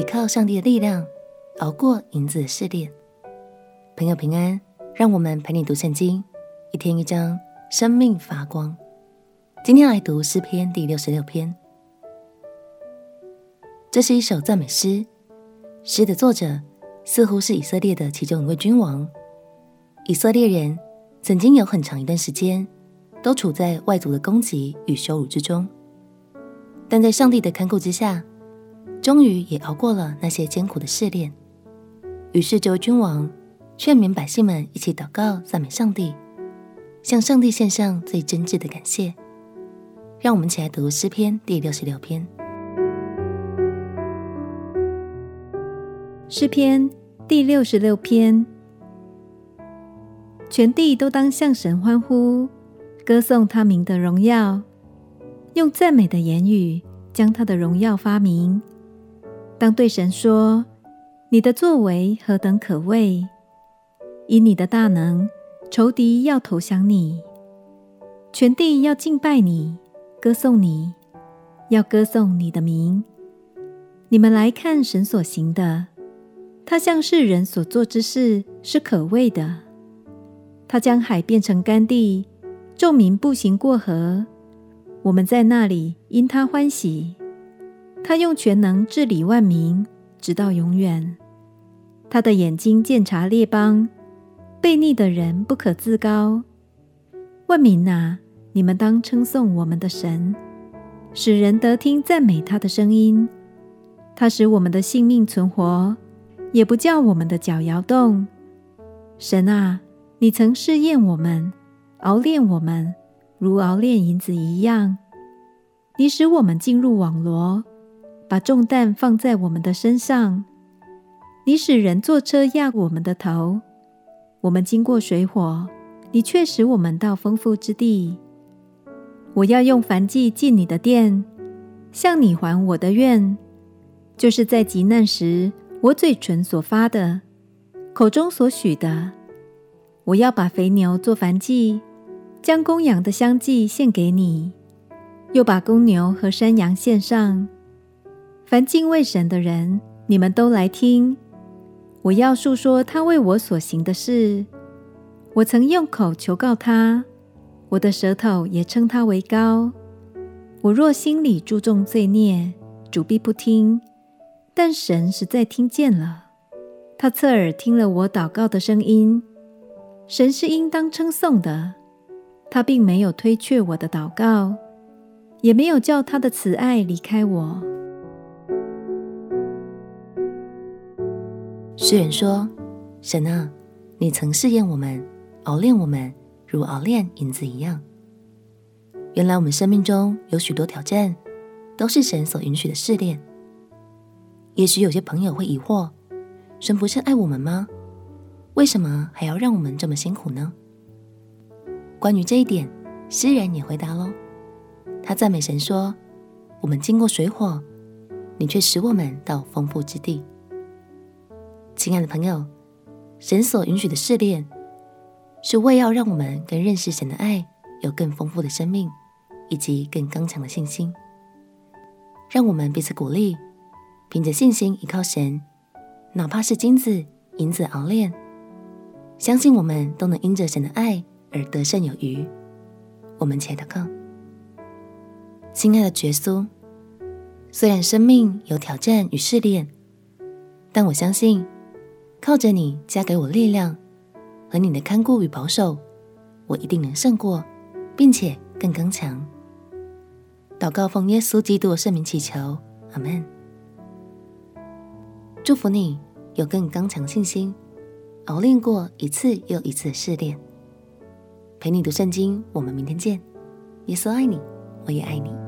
依靠上帝的力量，熬过银子的试炼。朋友平安，让我们陪你读圣经，一天一章，生命发光。今天来读诗篇第六十六篇。这是一首赞美诗，诗的作者似乎是以色列的其中一位君王。以色列人曾经有很长一段时间都处在外族的攻击与羞辱之中，但在上帝的看顾之下，终于也熬过了那些艰苦的试炼。于是这位君王劝勉百姓们一起祷告赞美上帝，向上帝献上最真挚的感谢。让我们一起来读诗篇第六十六篇。诗篇第六十六篇，全地都当向神欢呼，歌颂他名的荣耀，用赞美的言语将他的荣耀发明。当对神说：“你的作为何等可畏！以你的大能，仇敌要投降你，全地要敬拜你。”歌颂你，要歌颂你的名。你们来看神所行的，他向世人所做之事是可畏的。他将海变成干地，众民步行过河。我们在那里因他欢喜。他用全能治理万民，直到永远。他的眼睛鉴察列邦，悖逆的人不可自高。万民哪！你们当称颂我们的神，使人得听赞美他的声音。他使我们的性命存活，也不叫我们的脚摇动。神啊，你曾试验我们，熬炼我们，如熬炼银子一样。你使我们进入网罗，把重担放在我们的身上。你使人坐车压我们的头。我们经过水火，你却使我们到丰富之地。我要用燔祭进你的殿，向你还我的愿，就是在急难时我嘴唇所发的，口中所许的。我要把肥牛做燔祭，将公羊的香祭献给你，又把公牛和山羊献上。凡敬畏神的人，你们都来听。我要述说他为我所行的事。我曾用口求告他。我的舌头也称他为高。我若心里注重罪孽，主必不听；但神实在听见了，他侧耳听了我祷告的声音。神是应当称颂的，他并没有推却我的祷告，也没有叫他的慈爱离开我。诗人说：“神啊，你曾试验我们，熬炼我们。”如熬炼银子一样。原来我们生命中有许多挑战，都是神所允许的试炼。也许有些朋友会疑惑：神不是爱我们吗？为什么还要让我们这么辛苦呢？关于这一点，诗人也回答喽。他赞美神说：“我们经过水火，你却使我们到丰富之地。”亲爱的朋友，神所允许的试炼。是为要让我们更认识神的爱，有更丰富的生命，以及更刚强的信心。让我们彼此鼓励，凭着信心依靠神，哪怕是金子、银子熬炼，相信我们都能因着神的爱而得胜有余。我们且祷告：亲爱的耶稣，虽然生命有挑战与试炼，但我相信靠着你加给我力量。和你的看顾与保守，我一定能胜过，并且更刚强。祷告奉耶稣基督的圣名祈求，阿门。祝福你有更刚强信心，熬炼过一次又一次的试炼。陪你读圣经，我们明天见。耶稣爱你，我也爱你。